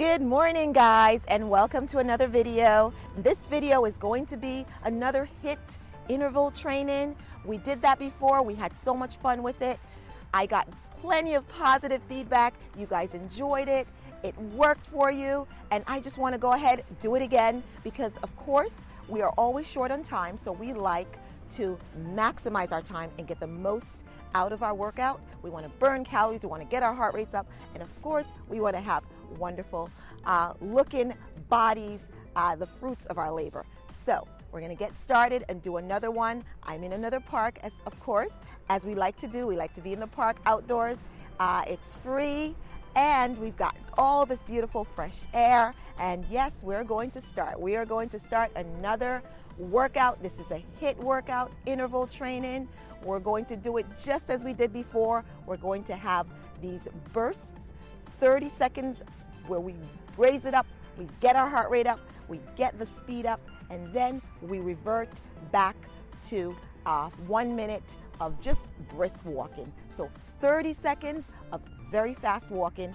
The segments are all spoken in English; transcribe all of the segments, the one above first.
Good morning guys and welcome to another video. This video is going to be another HIIT interval training. We did that before. We had so much fun with it. I got plenty of positive feedback. You guys enjoyed it. It worked for you and I just want to go ahead do it again because of course we are always short on time so we like to maximize our time and get the most out of our workout. We want to burn calories, we want to get our heart rates up, and of course, we want to have wonderful uh, looking bodies, uh, the fruits of our labor. So, we're going to get started and do another one. I'm in another park, as of course, as we like to do. We like to be in the park outdoors. Uh, it's free, and we've got all this beautiful fresh air. And yes, we're going to start. We are going to start another workout. This is a HIIT workout, interval training. We're going to do it just as we did before. We're going to have these bursts, 30 seconds where we raise it up, we get our heart rate up, we get the speed up, and then we revert back to uh, one minute of just brisk walking. So 30 seconds of very fast walking,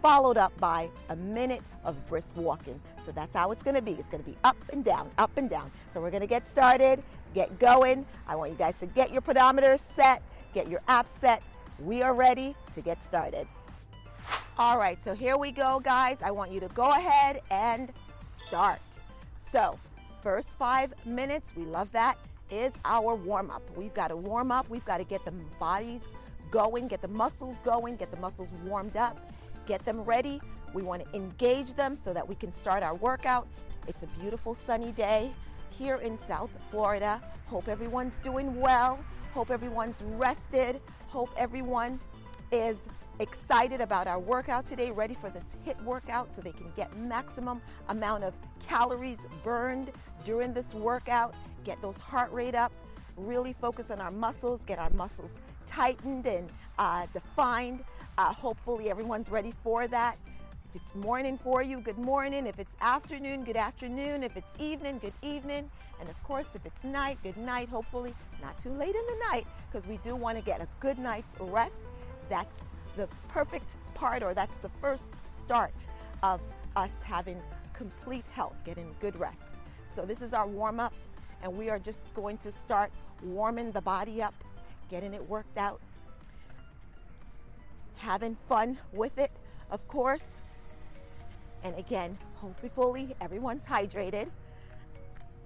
followed up by a minute of brisk walking. So that's how it's gonna be. It's gonna be up and down, up and down. So we're gonna get started, get going. I want you guys to get your pedometers set, get your app set. We are ready to get started. All right, so here we go, guys. I want you to go ahead and start. So, first five minutes, we love that, is our warm up. We've got to warm up, we've got to get the bodies going, get the muscles going, get the muscles warmed up get them ready. We want to engage them so that we can start our workout. It's a beautiful sunny day here in South Florida. Hope everyone's doing well. Hope everyone's rested. Hope everyone is excited about our workout today, ready for this HIIT workout so they can get maximum amount of calories burned during this workout, get those heart rate up, really focus on our muscles, get our muscles tightened and uh, defined. Uh, hopefully everyone's ready for that. If it's morning for you, good morning. If it's afternoon, good afternoon. If it's evening, good evening. And of course, if it's night, good night. Hopefully, not too late in the night because we do want to get a good night's rest. That's the perfect part, or that's the first start of us having complete health, getting good rest. So, this is our warm up, and we are just going to start warming the body up, getting it worked out, having fun with it, of course. And again, hopefully everyone's hydrated.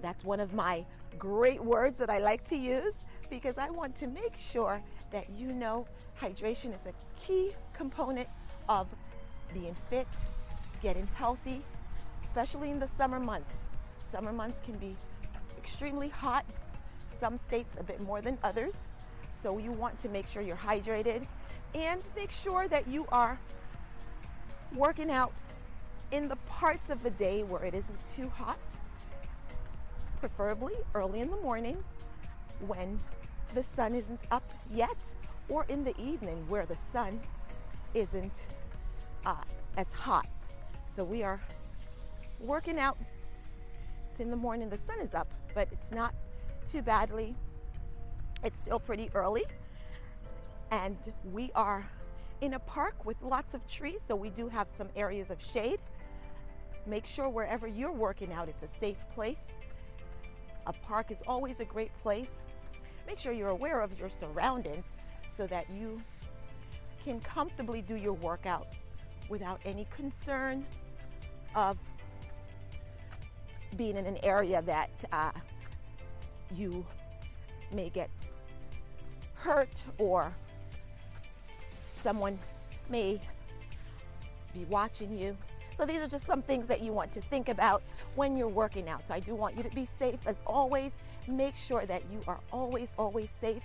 That's one of my great words that I like to use because I want to make sure that you know hydration is a key component of being fit, getting healthy, especially in the summer months. Summer months can be extremely hot, some states a bit more than others. So you want to make sure you're hydrated and make sure that you are working out in the parts of the day where it isn't too hot, preferably early in the morning when the sun isn't up yet, or in the evening where the sun isn't uh, as hot. So we are working out. It's in the morning, the sun is up, but it's not too badly. It's still pretty early and we are in a park with lots of trees, so we do have some areas of shade. Make sure wherever you're working out, it's a safe place. A park is always a great place. Make sure you're aware of your surroundings so that you can comfortably do your workout without any concern of being in an area that uh, you may get hurt or someone may be watching you. So these are just some things that you want to think about when you're working out. So I do want you to be safe as always. Make sure that you are always, always safe.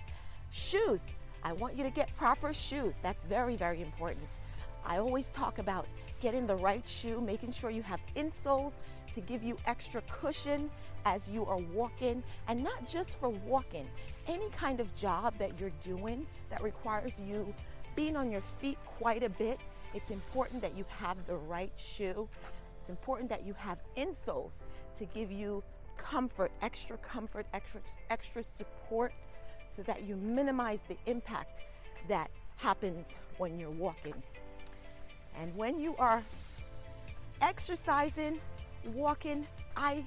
Shoes. I want you to get proper shoes. That's very, very important. I always talk about getting the right shoe, making sure you have insoles to give you extra cushion as you are walking, and not just for walking. Any kind of job that you're doing that requires you being on your feet quite a bit, it's important that you have the right shoe. It's important that you have insoles to give you comfort, extra comfort, extra, extra support so that you minimize the impact that happens when you're walking. And when you are exercising, walking, I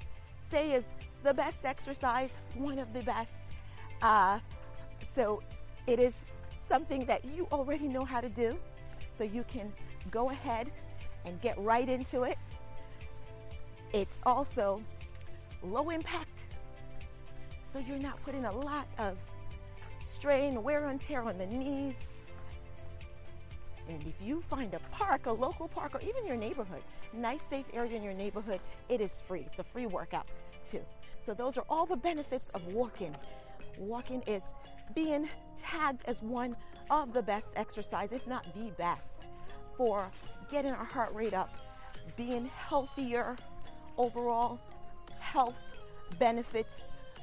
say is the best exercise, one of the best. Uh, so it is something that you already know how to do. So you can go ahead and get right into it. It's also low impact. So you're not putting a lot of strain, wear and tear on the knees. And if you find a park, a local park, or even your neighborhood, nice safe area in your neighborhood, it is free. It's a free workout too. So those are all the benefits of walking. Walking is being tagged as one of the best exercise, if not the best, for getting our heart rate up, being healthier overall, health benefits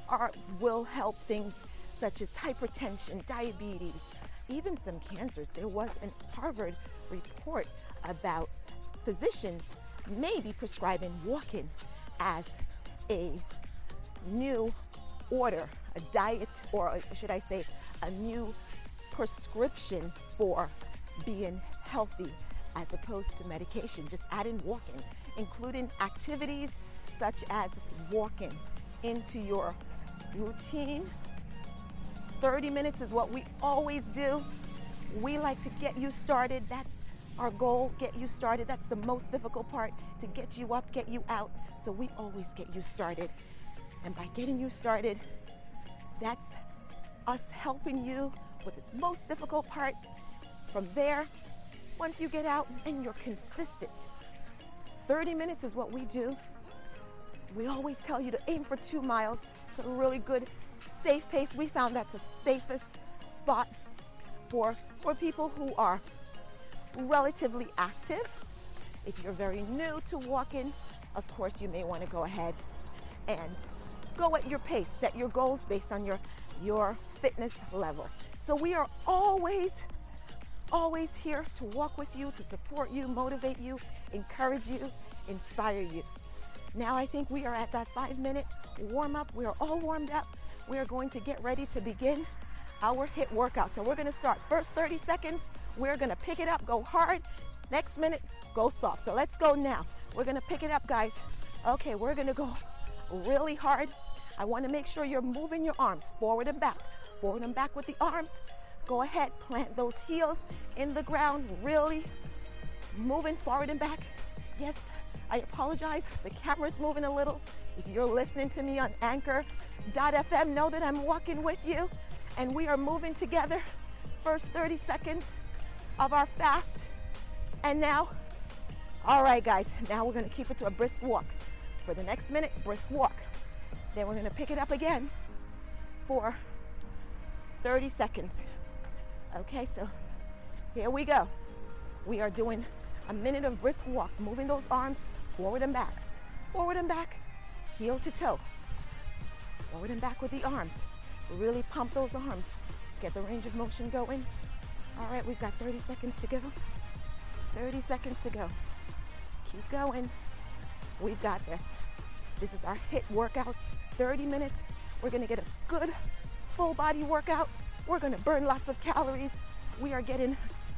are, will help things such as hypertension, diabetes, even some cancers. There was a Harvard report about physicians maybe prescribing walking as a new order, a diet, or should I say, a new prescription for being healthy as opposed to medication. Just adding walking, including activities such as walking into your routine. 30 minutes is what we always do. We like to get you started. That's our goal, get you started. That's the most difficult part to get you up, get you out. So we always get you started. And by getting you started, that's us helping you with the most difficult part. From there, once you get out and you're consistent, 30 minutes is what we do. We always tell you to aim for two miles. It's a really good, safe pace. We found that's the safest spot for, for people who are relatively active. If you're very new to walking, of course, you may want to go ahead and go at your pace, set your goals based on your, your fitness level. So we are always, always here to walk with you, to support you, motivate you, encourage you, inspire you. Now I think we are at that five minute warm up. We are all warmed up. We are going to get ready to begin our HIIT workout. So we're gonna start first 30 seconds. We're gonna pick it up, go hard. Next minute, go soft. So let's go now. We're gonna pick it up, guys. Okay, we're gonna go really hard. I wanna make sure you're moving your arms forward and back, forward and back with the arms. Go ahead, plant those heels in the ground, really moving forward and back. Yes, I apologize. The camera's moving a little. If you're listening to me on anchor.fm, know that I'm walking with you and we are moving together. First 30 seconds of our fast. And now, all right, guys, now we're gonna keep it to a brisk walk. For the next minute, brisk walk. Then we're gonna pick it up again for 30 seconds. Okay, so here we go. We are doing a minute of brisk walk, moving those arms forward and back, forward and back, heel to toe, forward and back with the arms. Really pump those arms. Get the range of motion going. All right, we've got 30 seconds to go. 30 seconds to go. Keep going. We've got this. This is our HIIT workout. 30 minutes. We're gonna get a good full body workout. We're gonna burn lots of calories. We are getting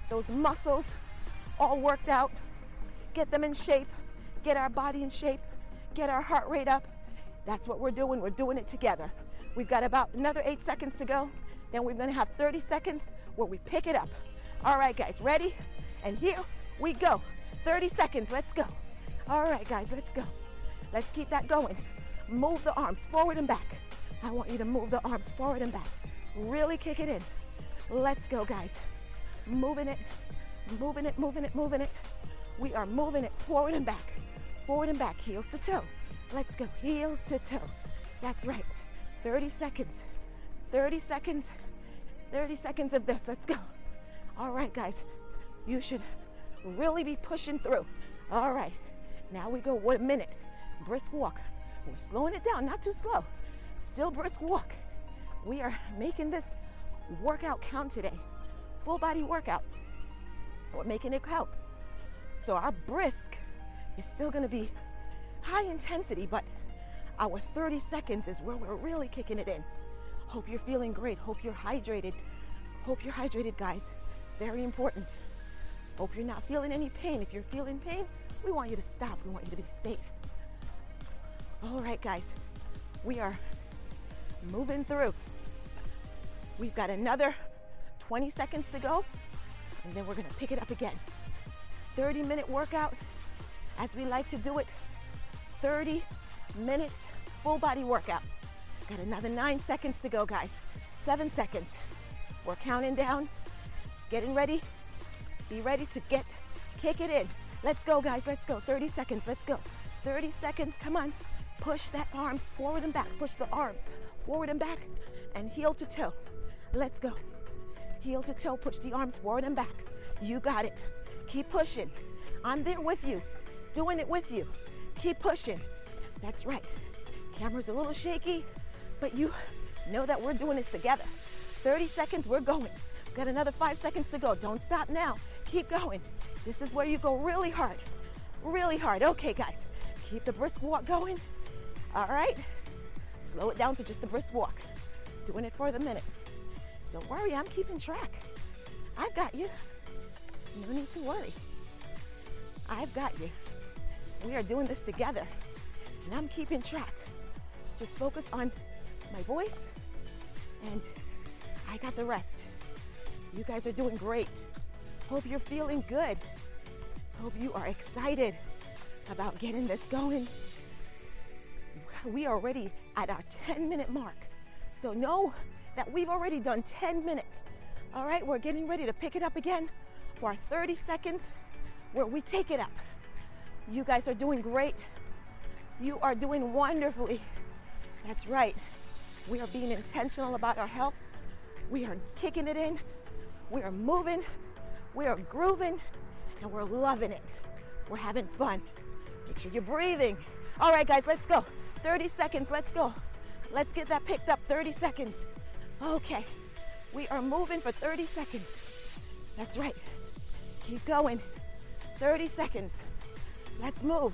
those muscles all worked out. Get them in shape. Get our body in shape. Get our heart rate up. That's what we're doing. We're doing it together. We've got about another eight seconds to go. Then we're gonna have 30 seconds where we pick it up. All right, guys, ready? And here we go. 30 seconds, let's go. All right, guys, let's go. Let's keep that going. Move the arms forward and back. I want you to move the arms forward and back. Really kick it in. Let's go, guys. Moving it, moving it, moving it, moving it. We are moving it forward and back, forward and back, heels to toe. Let's go, heels to toe. That's right. 30 seconds. 30 seconds. 30 seconds of this. Let's go. All right, guys. You should really be pushing through. All right. Now we go one minute. Brisk walk. We're slowing it down, not too slow. Still brisk walk. We are making this workout count today. Full body workout. We're making it count. So our brisk is still going to be high intensity, but our 30 seconds is where we're really kicking it in. Hope you're feeling great. Hope you're hydrated. Hope you're hydrated, guys. Very important. Hope you're not feeling any pain. If you're feeling pain, We want you to stop. We want you to be safe. All right, guys, we are moving through. We've got another 20 seconds to go, and then we're gonna pick it up again. 30 minute workout, as we like to do it, 30 minutes full body workout. Got another nine seconds to go, guys. Seven seconds. We're counting down, getting ready. Be ready to get, kick it in. Let's go, guys. Let's go. 30 seconds. Let's go. 30 seconds. Come on. Push that arm forward and back. Push the arms forward and back and heel to toe. Let's go. Heel to toe. Push the arms forward and back. You got it. Keep pushing. I'm there with you. Doing it with you. Keep pushing. That's right. Camera's a little shaky, but you know that we're doing this together. 30 seconds, we're going. Got another five seconds to go. Don't stop now. Keep going. This is where you go really hard. Really hard. Okay, guys. Keep the brisk walk going. All right. Slow it down to just a brisk walk. Doing it for the minute. Don't worry, I'm keeping track. I've got you. No need to worry. I've got you. We are doing this together, and I'm keeping track. Just focus on my voice, and I got the rest. You guys are doing great. Hope you're feeling good. Hope you are excited about getting this going. We are already at our 10 minute mark. So know that we've already done 10 minutes. All right, we're getting ready to pick it up again for our 30 seconds where we take it up. You guys are doing great. You are doing wonderfully. That's right. We are being intentional about our health. We are kicking it in. We are moving. We are grooving. And we're loving it. We're having fun. Make sure you're breathing. All right, guys, let's go. 30 seconds. Let's go. Let's get that picked up. 30 seconds. Okay. We are moving for 30 seconds. That's right. Keep going. 30 seconds. Let's move.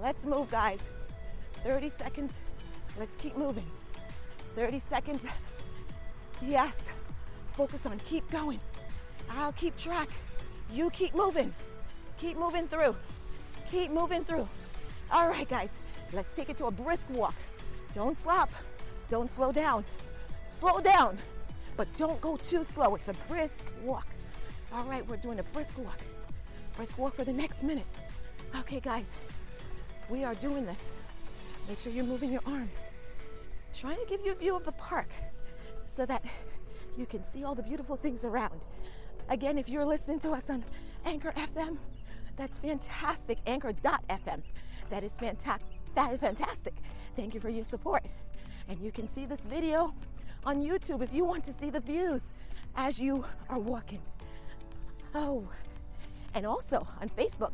Let's move, guys. 30 seconds. Let's keep moving. 30 seconds. Yes. Focus on keep going. I'll keep track. You keep moving. Keep moving through. Keep moving through. All right, guys. Let's take it to a brisk walk. Don't stop. Don't slow down. Slow down, but don't go too slow. It's a brisk walk. All right, we're doing a brisk walk. Brisk walk for the next minute. Okay, guys, we are doing this. Make sure you're moving your arms. Trying to give you a view of the park so that you can see all the beautiful things around. Again, if you're listening to us on Anchor FM, that's fantastic. Anchor.fm. That is fantastic. That is fantastic. Thank you for your support. And you can see this video on YouTube if you want to see the views as you are walking. Oh, and also on Facebook.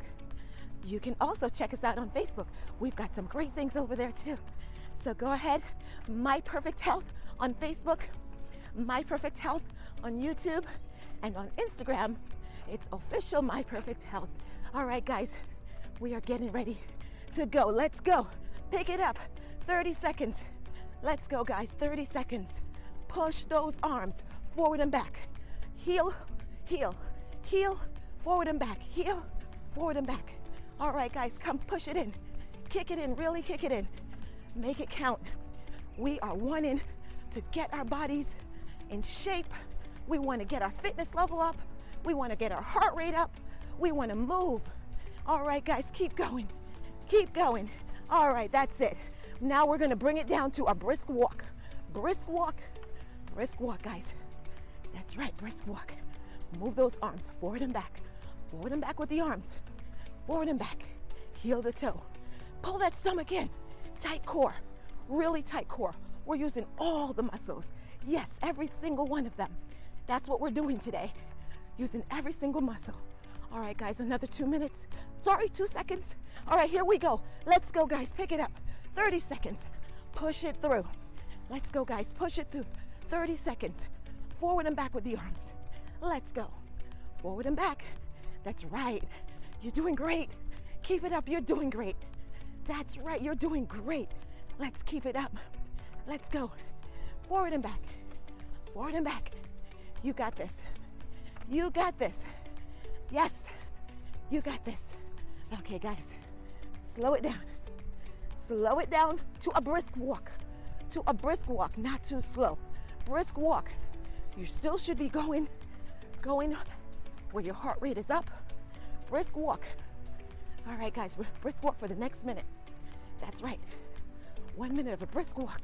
You can also check us out on Facebook. We've got some great things over there too. So go ahead, My Perfect Health on Facebook, My Perfect Health on YouTube, and on Instagram, it's official My Perfect Health. All right, guys, we are getting ready to go. Let's go. Pick it up. 30 seconds. Let's go, guys. 30 seconds. Push those arms forward and back. Heel, heel, heel, forward and back. Heel, forward and back. All right, guys, come push it in. Kick it in, really kick it in. Make it count. We are wanting to get our bodies in shape. We want to get our fitness level up. We want to get our heart rate up. We want to move. All right, guys, keep going. Keep going. All right, that's it. Now we're going to bring it down to a brisk walk. Brisk walk. Brisk walk, guys. That's right, brisk walk. Move those arms forward and back. Forward and back with the arms. Forward and back. Heel to toe. Pull that stomach in. Tight core. Really tight core. We're using all the muscles. Yes, every single one of them. That's what we're doing today. Using every single muscle. All right, guys, another two minutes. Sorry, two seconds. All right, here we go. Let's go, guys. Pick it up. 30 seconds. Push it through. Let's go, guys. Push it through. 30 seconds. Forward and back with the arms. Let's go. Forward and back. That's right. You're doing great. Keep it up. You're doing great. That's right. You're doing great. Let's keep it up. Let's go. Forward and back. Forward and back. You got this. You got this. Yes, you got this. Okay, guys, slow it down. Slow it down to a brisk walk. To a brisk walk, not too slow. Brisk walk. You still should be going, going where your heart rate is up. Brisk walk. All right, guys, brisk walk for the next minute. That's right. One minute of a brisk walk.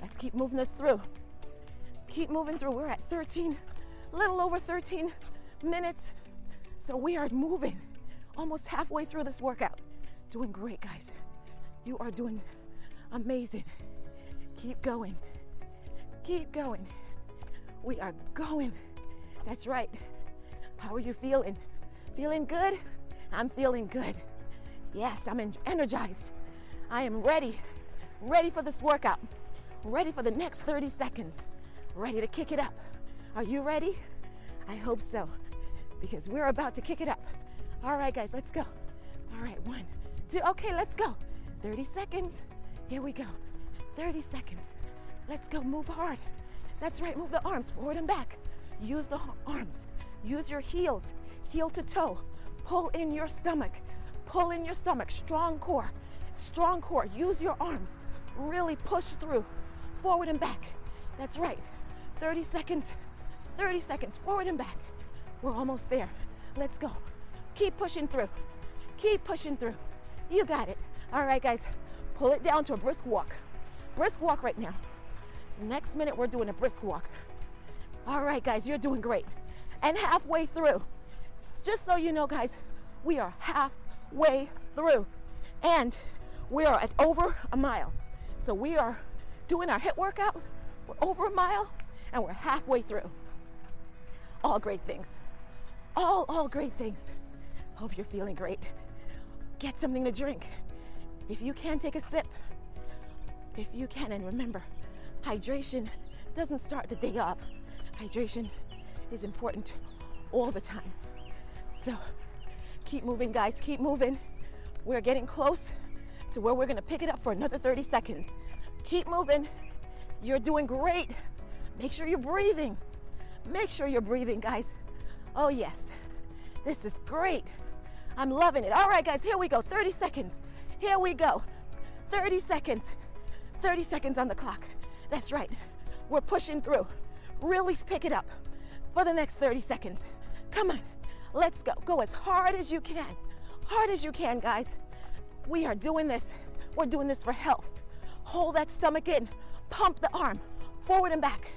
Let's keep moving this through. Keep moving through. We're at 13, little over 13 minutes. So we are moving almost halfway through this workout. Doing great, guys. You are doing amazing. Keep going. Keep going. We are going. That's right. How are you feeling? Feeling good? I'm feeling good. Yes, I'm energized. I am ready. Ready for this workout. Ready for the next 30 seconds. Ready to kick it up. Are you ready? I hope so because we're about to kick it up. All right, guys, let's go. All right, one, two, okay, let's go. 30 seconds. Here we go. 30 seconds. Let's go. Move hard. That's right. Move the arms forward and back. Use the arms. Use your heels, heel to toe. Pull in your stomach. Pull in your stomach. Strong core. Strong core. Use your arms. Really push through. Forward and back. That's right. 30 seconds. 30 seconds. Forward and back. We're almost there. Let's go. Keep pushing through. Keep pushing through. You got it. All right, guys. Pull it down to a brisk walk. Brisk walk right now. Next minute, we're doing a brisk walk. All right, guys, you're doing great. And halfway through, just so you know, guys, we are halfway through. And we are at over a mile. So we are doing our HIIT workout. We're over a mile and we're halfway through. All great things. All, all great things. Hope you're feeling great. Get something to drink. If you can, take a sip. If you can, and remember, hydration doesn't start the day off. Hydration is important all the time. So keep moving, guys, keep moving. We're getting close to where we're gonna pick it up for another 30 seconds. Keep moving. You're doing great. Make sure you're breathing. Make sure you're breathing, guys. Oh, yes. This is great. I'm loving it. All right, guys, here we go. 30 seconds. Here we go. 30 seconds. 30 seconds on the clock. That's right. We're pushing through. Really pick it up for the next 30 seconds. Come on. Let's go. Go as hard as you can. Hard as you can, guys. We are doing this. We're doing this for health. Hold that stomach in. Pump the arm. Forward and back.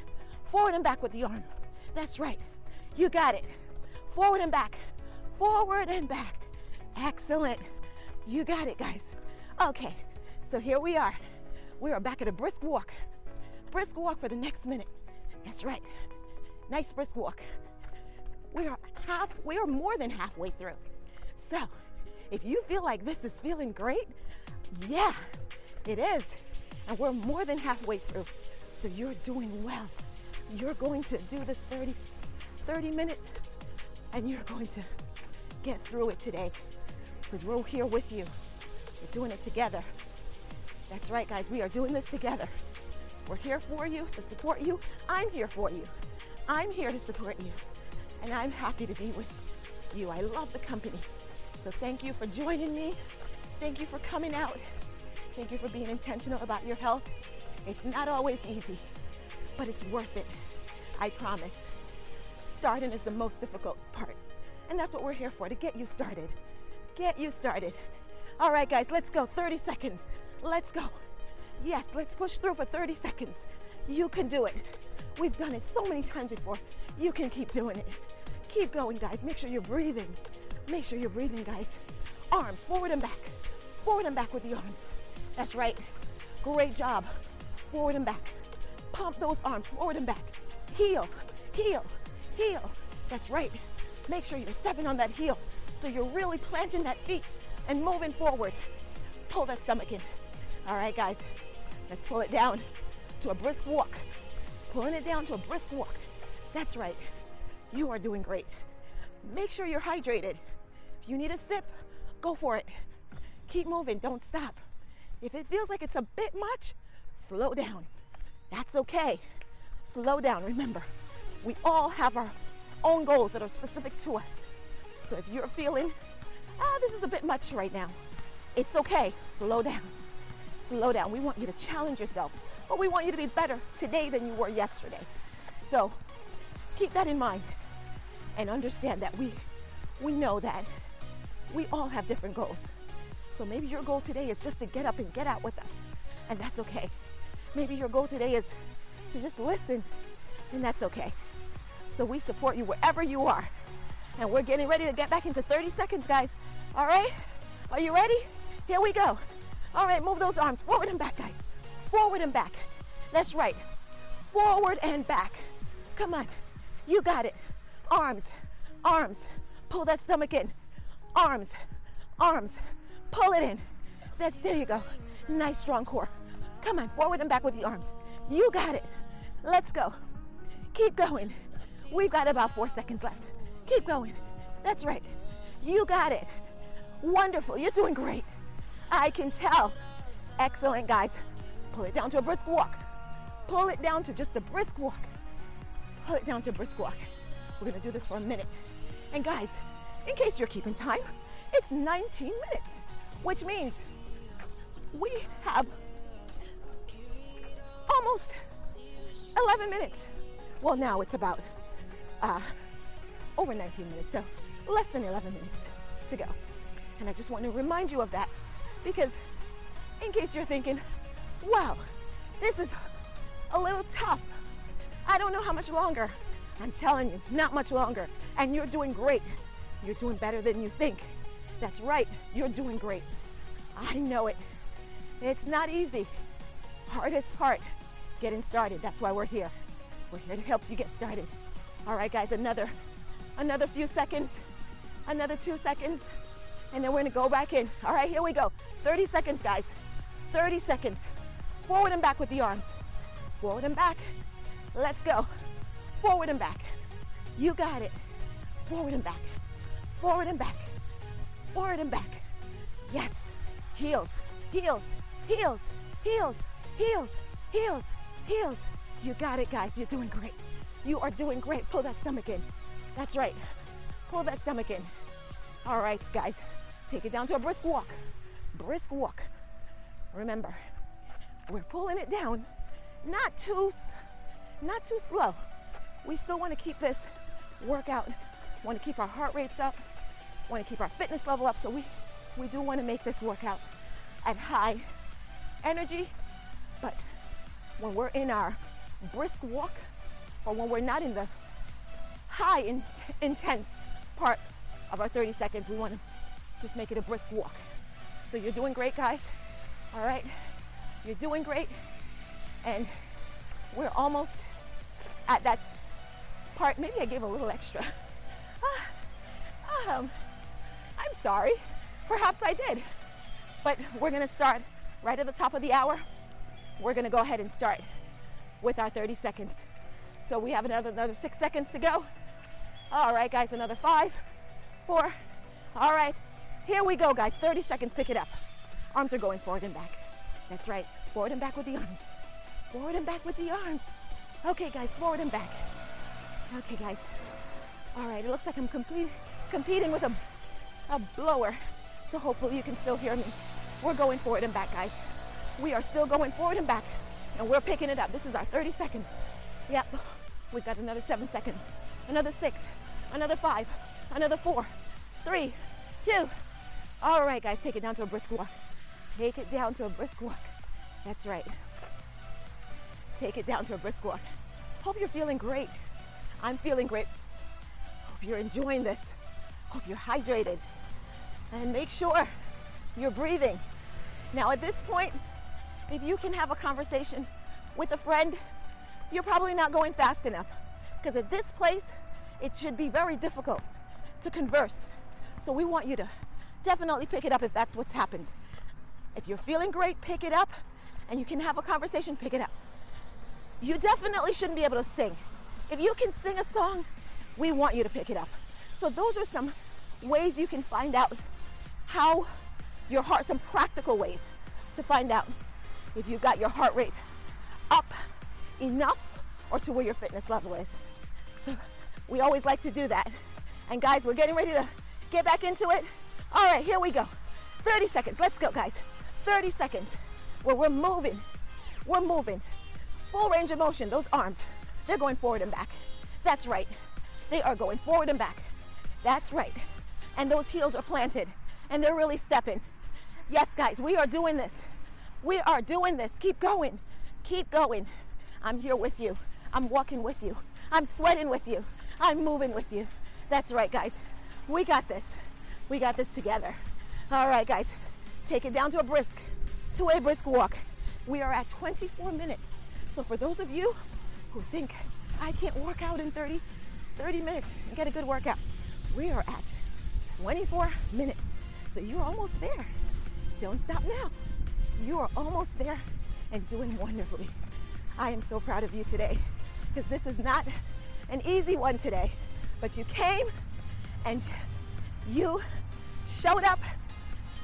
Forward and back with the arm. That's right. You got it. Forward and back. Forward and back. Excellent. You got it, guys. Okay, so here we are. We are back at a brisk walk. Brisk walk for the next minute. That's right. Nice brisk walk. We are half, we are more than halfway through. So, if you feel like this is feeling great, yeah, it is. And we're more than halfway through. So you're doing well. You're going to do this 30, 30 minutes and you're going to get through it today because we're here with you. We're doing it together. That's right, guys. We are doing this together. We're here for you, to support you. I'm here for you. I'm here to support you. And I'm happy to be with you. I love the company. So thank you for joining me. Thank you for coming out. Thank you for being intentional about your health. It's not always easy, but it's worth it. I promise. Starting is the most difficult part. And that's what we're here for, to get you started. Get you started. All right, guys, let's go. 30 seconds. Let's go. Yes, let's push through for 30 seconds. You can do it. We've done it so many times before. You can keep doing it. Keep going, guys. Make sure you're breathing. Make sure you're breathing, guys. Arms forward and back. Forward and back with the arms. That's right. Great job. Forward and back. Pump those arms forward and back. Heel, heel, heel. That's right. Make sure you're stepping on that heel so you're really planting that feet and moving forward. Pull that stomach in. All right, guys, let's pull it down to a brisk walk. Pulling it down to a brisk walk. That's right. You are doing great. Make sure you're hydrated. If you need a sip, go for it. Keep moving, don't stop. If it feels like it's a bit much, slow down. That's okay. Slow down. Remember, we all have our own goals that are specific to us. So if you're feeling ah, this is a bit much right now. It's okay. Slow down. Slow down. We want you to challenge yourself, but we want you to be better today than you were yesterday. So keep that in mind and understand that we we know that we all have different goals. So maybe your goal today is just to get up and get out with us, and that's okay. Maybe your goal today is to just listen, and that's okay. So we support you wherever you are. And we're getting ready to get back into 30 seconds, guys. All right? Are you ready? Here we go. All right, move those arms forward and back, guys. Forward and back. That's right. Forward and back. Come on. You got it. Arms, arms. Pull that stomach in. Arms, arms. Pull it in. That's, there you go. Nice strong core. Come on, forward and back with the arms. You got it. Let's go. Keep going. We've got about four seconds left. Keep going. That's right. You got it. Wonderful. You're doing great. I can tell. Excellent, guys. Pull it down to a brisk walk. Pull it down to just a brisk walk. Pull it down to a brisk walk. We're to do this for a minute. And guys, in case you're keeping time, it's 19 minutes, which means we have almost 11 minutes. Well, now it's about uh, over 19 minutes, so less than 11 minutes to go. And I just want to remind you of that because in case you're thinking, wow, this is a little tough. I don't know how much longer. I'm telling you, not much longer. And you're doing great. You're doing better than you think. That's right, you're doing great. I know it. It's not easy. Hardest part, getting started. That's why we're here. We're here to help you get started. All right, guys, another, another few seconds, another two seconds, and then we're gonna go back in. All right, here we go. 30 seconds, guys. 30 seconds. Forward and back with the arms. Forward and back. Let's go. Forward and back. You got it. Forward and back. Forward and back. Forward and back. Yes. Heels, heels, heels, heels, heels, heels, heels. You got it, guys. You're doing great. You are doing great. Pull that stomach in. That's right. Pull that stomach in. All right, guys. Take it down to a brisk walk. Brisk walk. Remember, we're pulling it down, not too, not too slow. We still want to keep this workout, want to keep our heart rates up, want to keep our fitness level up. So we, we do want to make this workout at high energy. But when we're in our brisk walk, or when we're not in the high in, intense part of our 30 seconds, we want to just make it a brisk walk. So you're doing great, guys. All right, you're doing great, and we're almost at that part. Maybe I gave a little extra. Ah, um, I'm sorry. Perhaps I did. But we're gonna start right at the top of the hour. We're gonna go ahead and start with our 30 seconds. So we have another, another six seconds to go. All right, guys, another five, four. All right, here we go, guys. 30 seconds, pick it up. Arms are going forward and back. That's right, forward and back with the arms. Forward and back with the arms. Okay, guys, forward and back. Okay, guys. All right, it looks like I'm complete, competing with a, a blower. So hopefully you can still hear me. We're going forward and back, guys. We are still going forward and back, and we're picking it up. This is our 30 seconds. Yep. We've got another seven seconds, another six, another five, another four, three, two. All right, guys, take it down to a brisk walk. Take it down to a brisk walk. That's right. Take it down to a brisk walk. Hope you're feeling great. I'm feeling great. Hope you're enjoying this. Hope you're hydrated. And make sure you're breathing. Now, at this point, if you can have a conversation with a friend you're probably not going fast enough. Because at this place, it should be very difficult to converse. So we want you to definitely pick it up if that's what's happened. If you're feeling great, pick it up and you can have a conversation, pick it up. You definitely shouldn't be able to sing. If you can sing a song, we want you to pick it up. So those are some ways you can find out how your heart, some practical ways to find out if you've got your heart rate up enough or to where your fitness level is. So we always like to do that. And guys, we're getting ready to get back into it. All right, here we go. 30 seconds. Let's go, guys. 30 seconds where we're moving. We're moving. Full range of motion. Those arms, they're going forward and back. That's right. They are going forward and back. That's right. And those heels are planted and they're really stepping. Yes, guys, we are doing this. We are doing this. Keep going. Keep going. I'm here with you. I'm walking with you. I'm sweating with you. I'm moving with you. That's right, guys. We got this. We got this together. All right, guys. Take it down to a brisk, to a brisk walk. We are at 24 minutes. So for those of you who think I can't work out in 30, 30 minutes and get a good workout, we are at 24 minutes. So you're almost there. Don't stop now. You are almost there and doing wonderfully. I am so proud of you today because this is not an easy one today, but you came and you showed up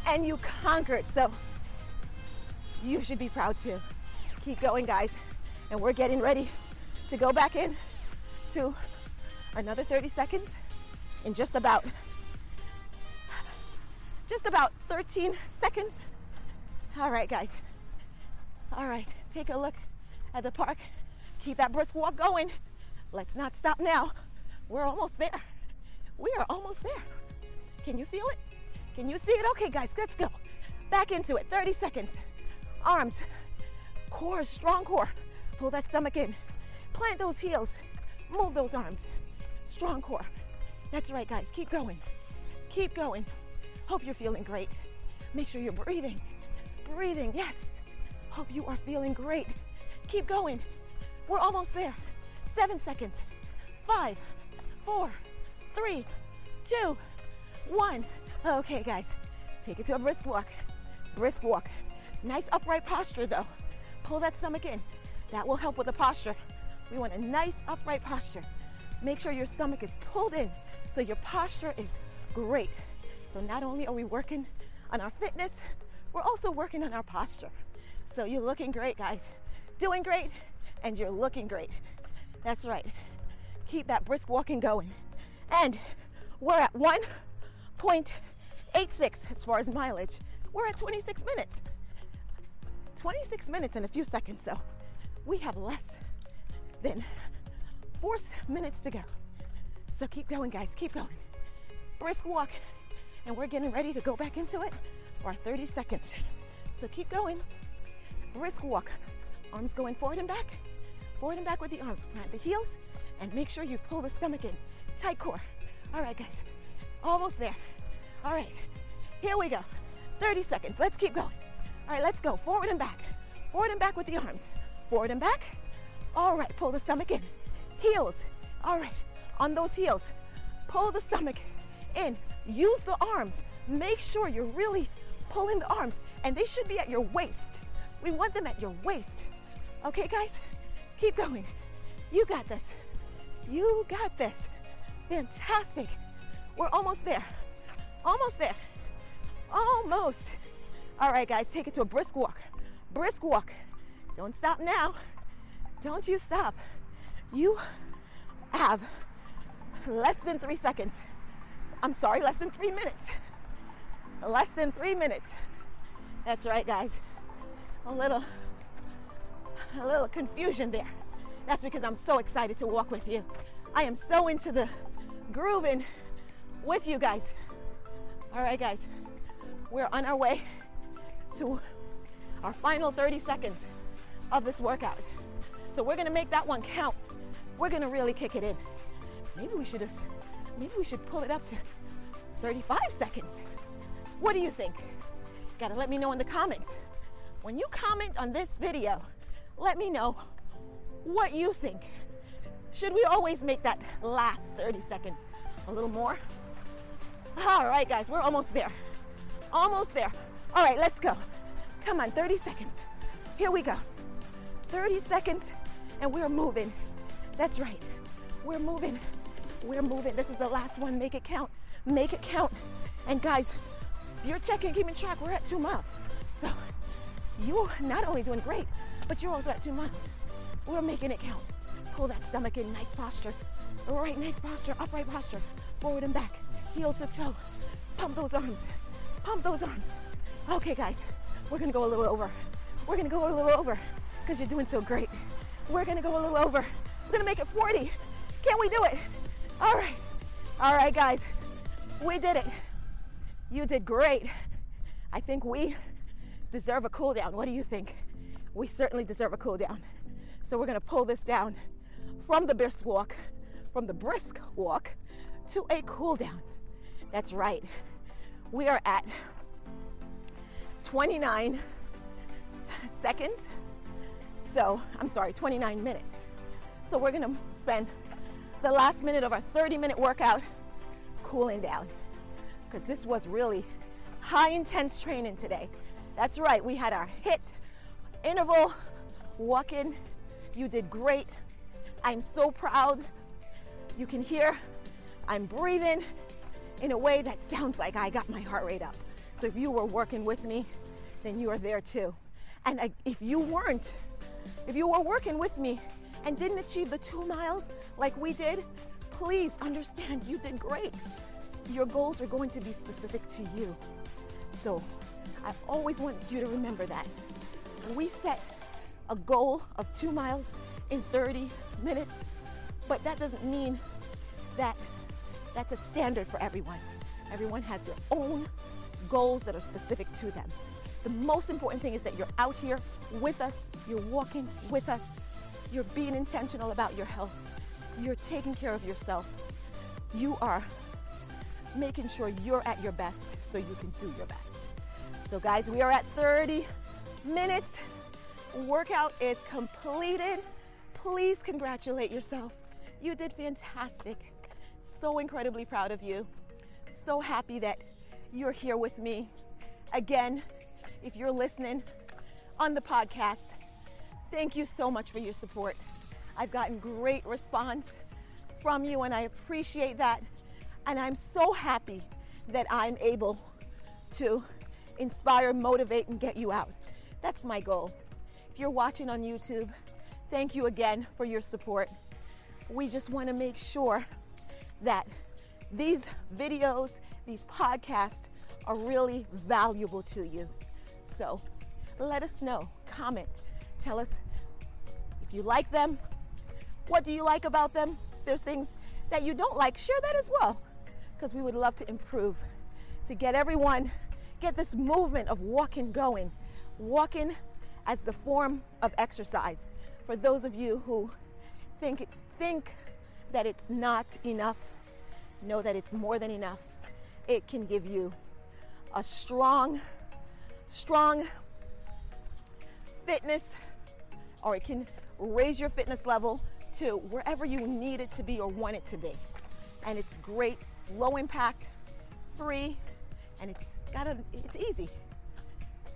and you conquered. So you should be proud too. Keep going, guys. And we're getting ready to go back in to another 30 seconds in just about just about 13 seconds. All right, guys. All right, take a look at the park. Keep that brisk walk going. Let's not stop now. We're almost there. We are almost there. Can you feel it? Can you see it? Okay, guys, let's go. Back into it. 30 seconds. Arms, core, strong core. Pull that stomach in. Plant those heels. Move those arms. Strong core. That's right, guys. Keep going. Keep going. Hope you're feeling great. Make sure you're breathing. Breathing, yes. Hope you are feeling great. Keep going. We're almost there. Seven seconds. Five, four, three, two, one. Okay, guys. Take it to a brisk walk. Brisk walk. Nice upright posture, though. Pull that stomach in. That will help with the posture. We want a nice upright posture. Make sure your stomach is pulled in so your posture is great. So not only are we working on our fitness, we're also working on our posture. So you're looking great, guys. Doing great, and you're looking great. That's right. Keep that brisk walking going. And we're at 1.86 as far as mileage. We're at 26 minutes. 26 minutes and a few seconds, so we have less than four minutes to go. So keep going, guys. Keep going. Brisk walk and we're getting ready to go back into it for our 30 seconds. So keep going. Brisk walk. Arms going forward and back. Forward and back with the arms. Plant the heels and make sure you pull the stomach in. Tight core. All right, guys. Almost there. All right. Here we go. 30 seconds. Let's keep going. All right, let's go. Forward and back. Forward and back with the arms. Forward and back. All right, pull the stomach in. Heels. All right, on those heels. Pull the stomach in. Use the arms. Make sure you're really pulling the arms, and they should be at your waist. We want them at your waist. Okay, guys? Keep going. You got this. You got this. Fantastic. We're almost there. Almost there. Almost. All right, guys, take it to a brisk walk. Brisk walk. Don't stop now. Don't you stop. You have less than three seconds. I'm sorry, less than three minutes. Less than three minutes. That's right, guys. A little, a little confusion there. That's because I'm so excited to walk with you. I am so into the grooving with you guys. All right, guys, we're on our way to our final 30 seconds of this workout. So we're gonna make that one count. We're gonna really kick it in. Maybe we should have maybe we should pull it up to 35 seconds. What do you think? Gotta let me know in the comments. When you comment on this video, let me know what you think. Should we always make that last 30 seconds a little more? All right, guys, we're almost there. Almost there. All right, let's go. Come on, 30 seconds. Here we go. 30 seconds, and we're moving. That's right. We're moving. We're moving. This is the last one. Make it count. Make it count. And guys, you're checking, keeping track. We're at two miles. So you're not only doing great, but you're also at two miles. We're making it count. Pull that stomach in. Nice posture. All right, nice posture. Upright posture. Forward and back. Heel to toe. Pump those arms. Pump those arms. Okay, guys, we're gonna go a little over. We're gonna go a little over because you're doing so great. We're gonna go a little over. We're gonna make it 40. Can we do it? All right. All right, guys. We did it. You did great. I think we deserve a cool down. What do you think? We certainly deserve a cool down. So we're gonna pull this down from the brisk walk, from the brisk walk to a cool down. That's right. We are at 29 seconds. So, I'm sorry, 29 minutes. So, we're gonna spend the last minute of our 30 minute workout cooling down because this was really high intense training today. That's right, we had our HIIT interval walking. You did great. I'm so proud. You can hear I'm breathing in a way that sounds like I got my heart rate up. So if you were working with me, then you are there too. And if you weren't, if you were working with me and didn't achieve the two miles like we did, please understand you did great. Your goals are going to be specific to you. So I always want you to remember that. We set a goal of two miles in 30 minutes, but that doesn't mean that that's a standard for everyone. Everyone has their own goals that are specific to them. The most important thing is that you're out here with us, you're walking with us, you're being intentional about your health, you're taking care of yourself, you are making sure you're at your best so you can do your best. So, guys, we are at 30 minutes. Workout is completed. Please congratulate yourself. You did fantastic. So incredibly proud of you. So happy that you're here with me. Again, if you're listening on the podcast, thank you so much for your support. I've gotten great response from you, and I appreciate that. And I'm so happy that I'm able to inspire, motivate, and get you out. That's my goal. If you're watching on YouTube, thank you again for your support. We just want to make sure that these videos, these podcasts are really valuable to you. So let us know, comment, tell us if you like them, what do you like about them? If there's things that you don't like, share that as well, because we would love to improve, to get everyone, get this movement of walking going, walking as the form of exercise. For those of you who think, think that it's not enough, know that it's more than enough. It can give you a strong, strong fitness, or it can raise your fitness level to wherever you need it to be or want it to be. And it's great, low impact, free, and it's got a, it's easy.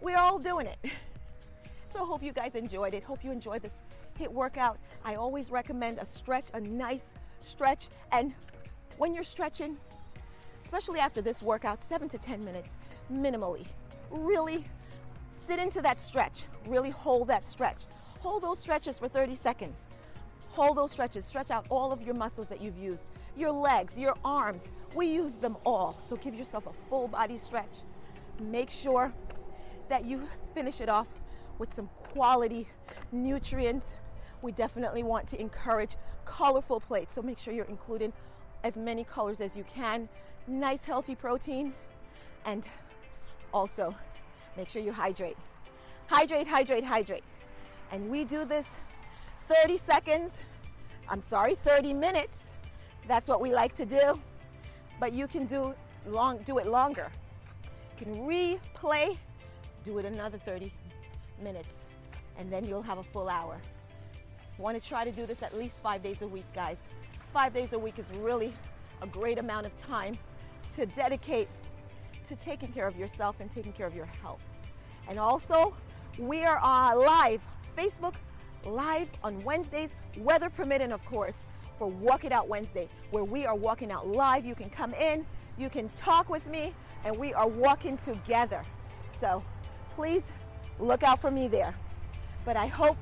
We're all doing it. So I hope you guys enjoyed it. Hope you enjoyed this HIIT workout. I always recommend a stretch, a nice stretch. And when you're stretching, especially after this workout, seven to 10 minutes minimally, really sit into that stretch. Really hold that stretch. Hold those stretches for 30 seconds. Hold those stretches. Stretch out all of your muscles that you've used. Your legs, your arms. We use them all. So give yourself a full body stretch. Make sure that you finish it off with some quality nutrients. We definitely want to encourage colorful plates. So make sure you're including as many colors as you can. Nice healthy protein. And also make sure you hydrate. Hydrate, hydrate, hydrate. And we do this 30 seconds, I'm sorry, 30 minutes. That's what we like to do. But you can do long do it longer. You can replay, do it another 30 minutes, and then you'll have a full hour. Want to try to do this at least five days a week, guys. Five days a week is really a great amount of time to dedicate to taking care of yourself and taking care of your health. And also, we are uh, live, Facebook live on Wednesdays, weather permitting, of course, for Walk It Out Wednesday, where we are walking out live. You can come in, you can talk with me, and we are walking together. So please look out for me there. But I hope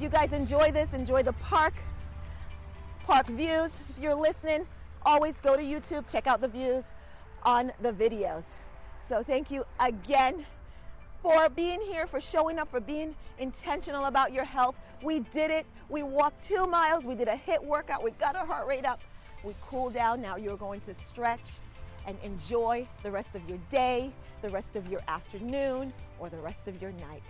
you guys enjoy this, enjoy the park, park views. If you're listening, always go to YouTube, check out the views on the videos. So thank you again for being here, for showing up, for being intentional about your health. We did it. We walked two miles. We did a HIIT workout. We got our heart rate up. We cooled down. Now you're going to stretch and enjoy the rest of your day, the rest of your afternoon, or the rest of your night.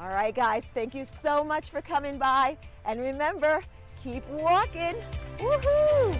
All right, guys, thank you so much for coming by. And remember, keep walking. Woohoo!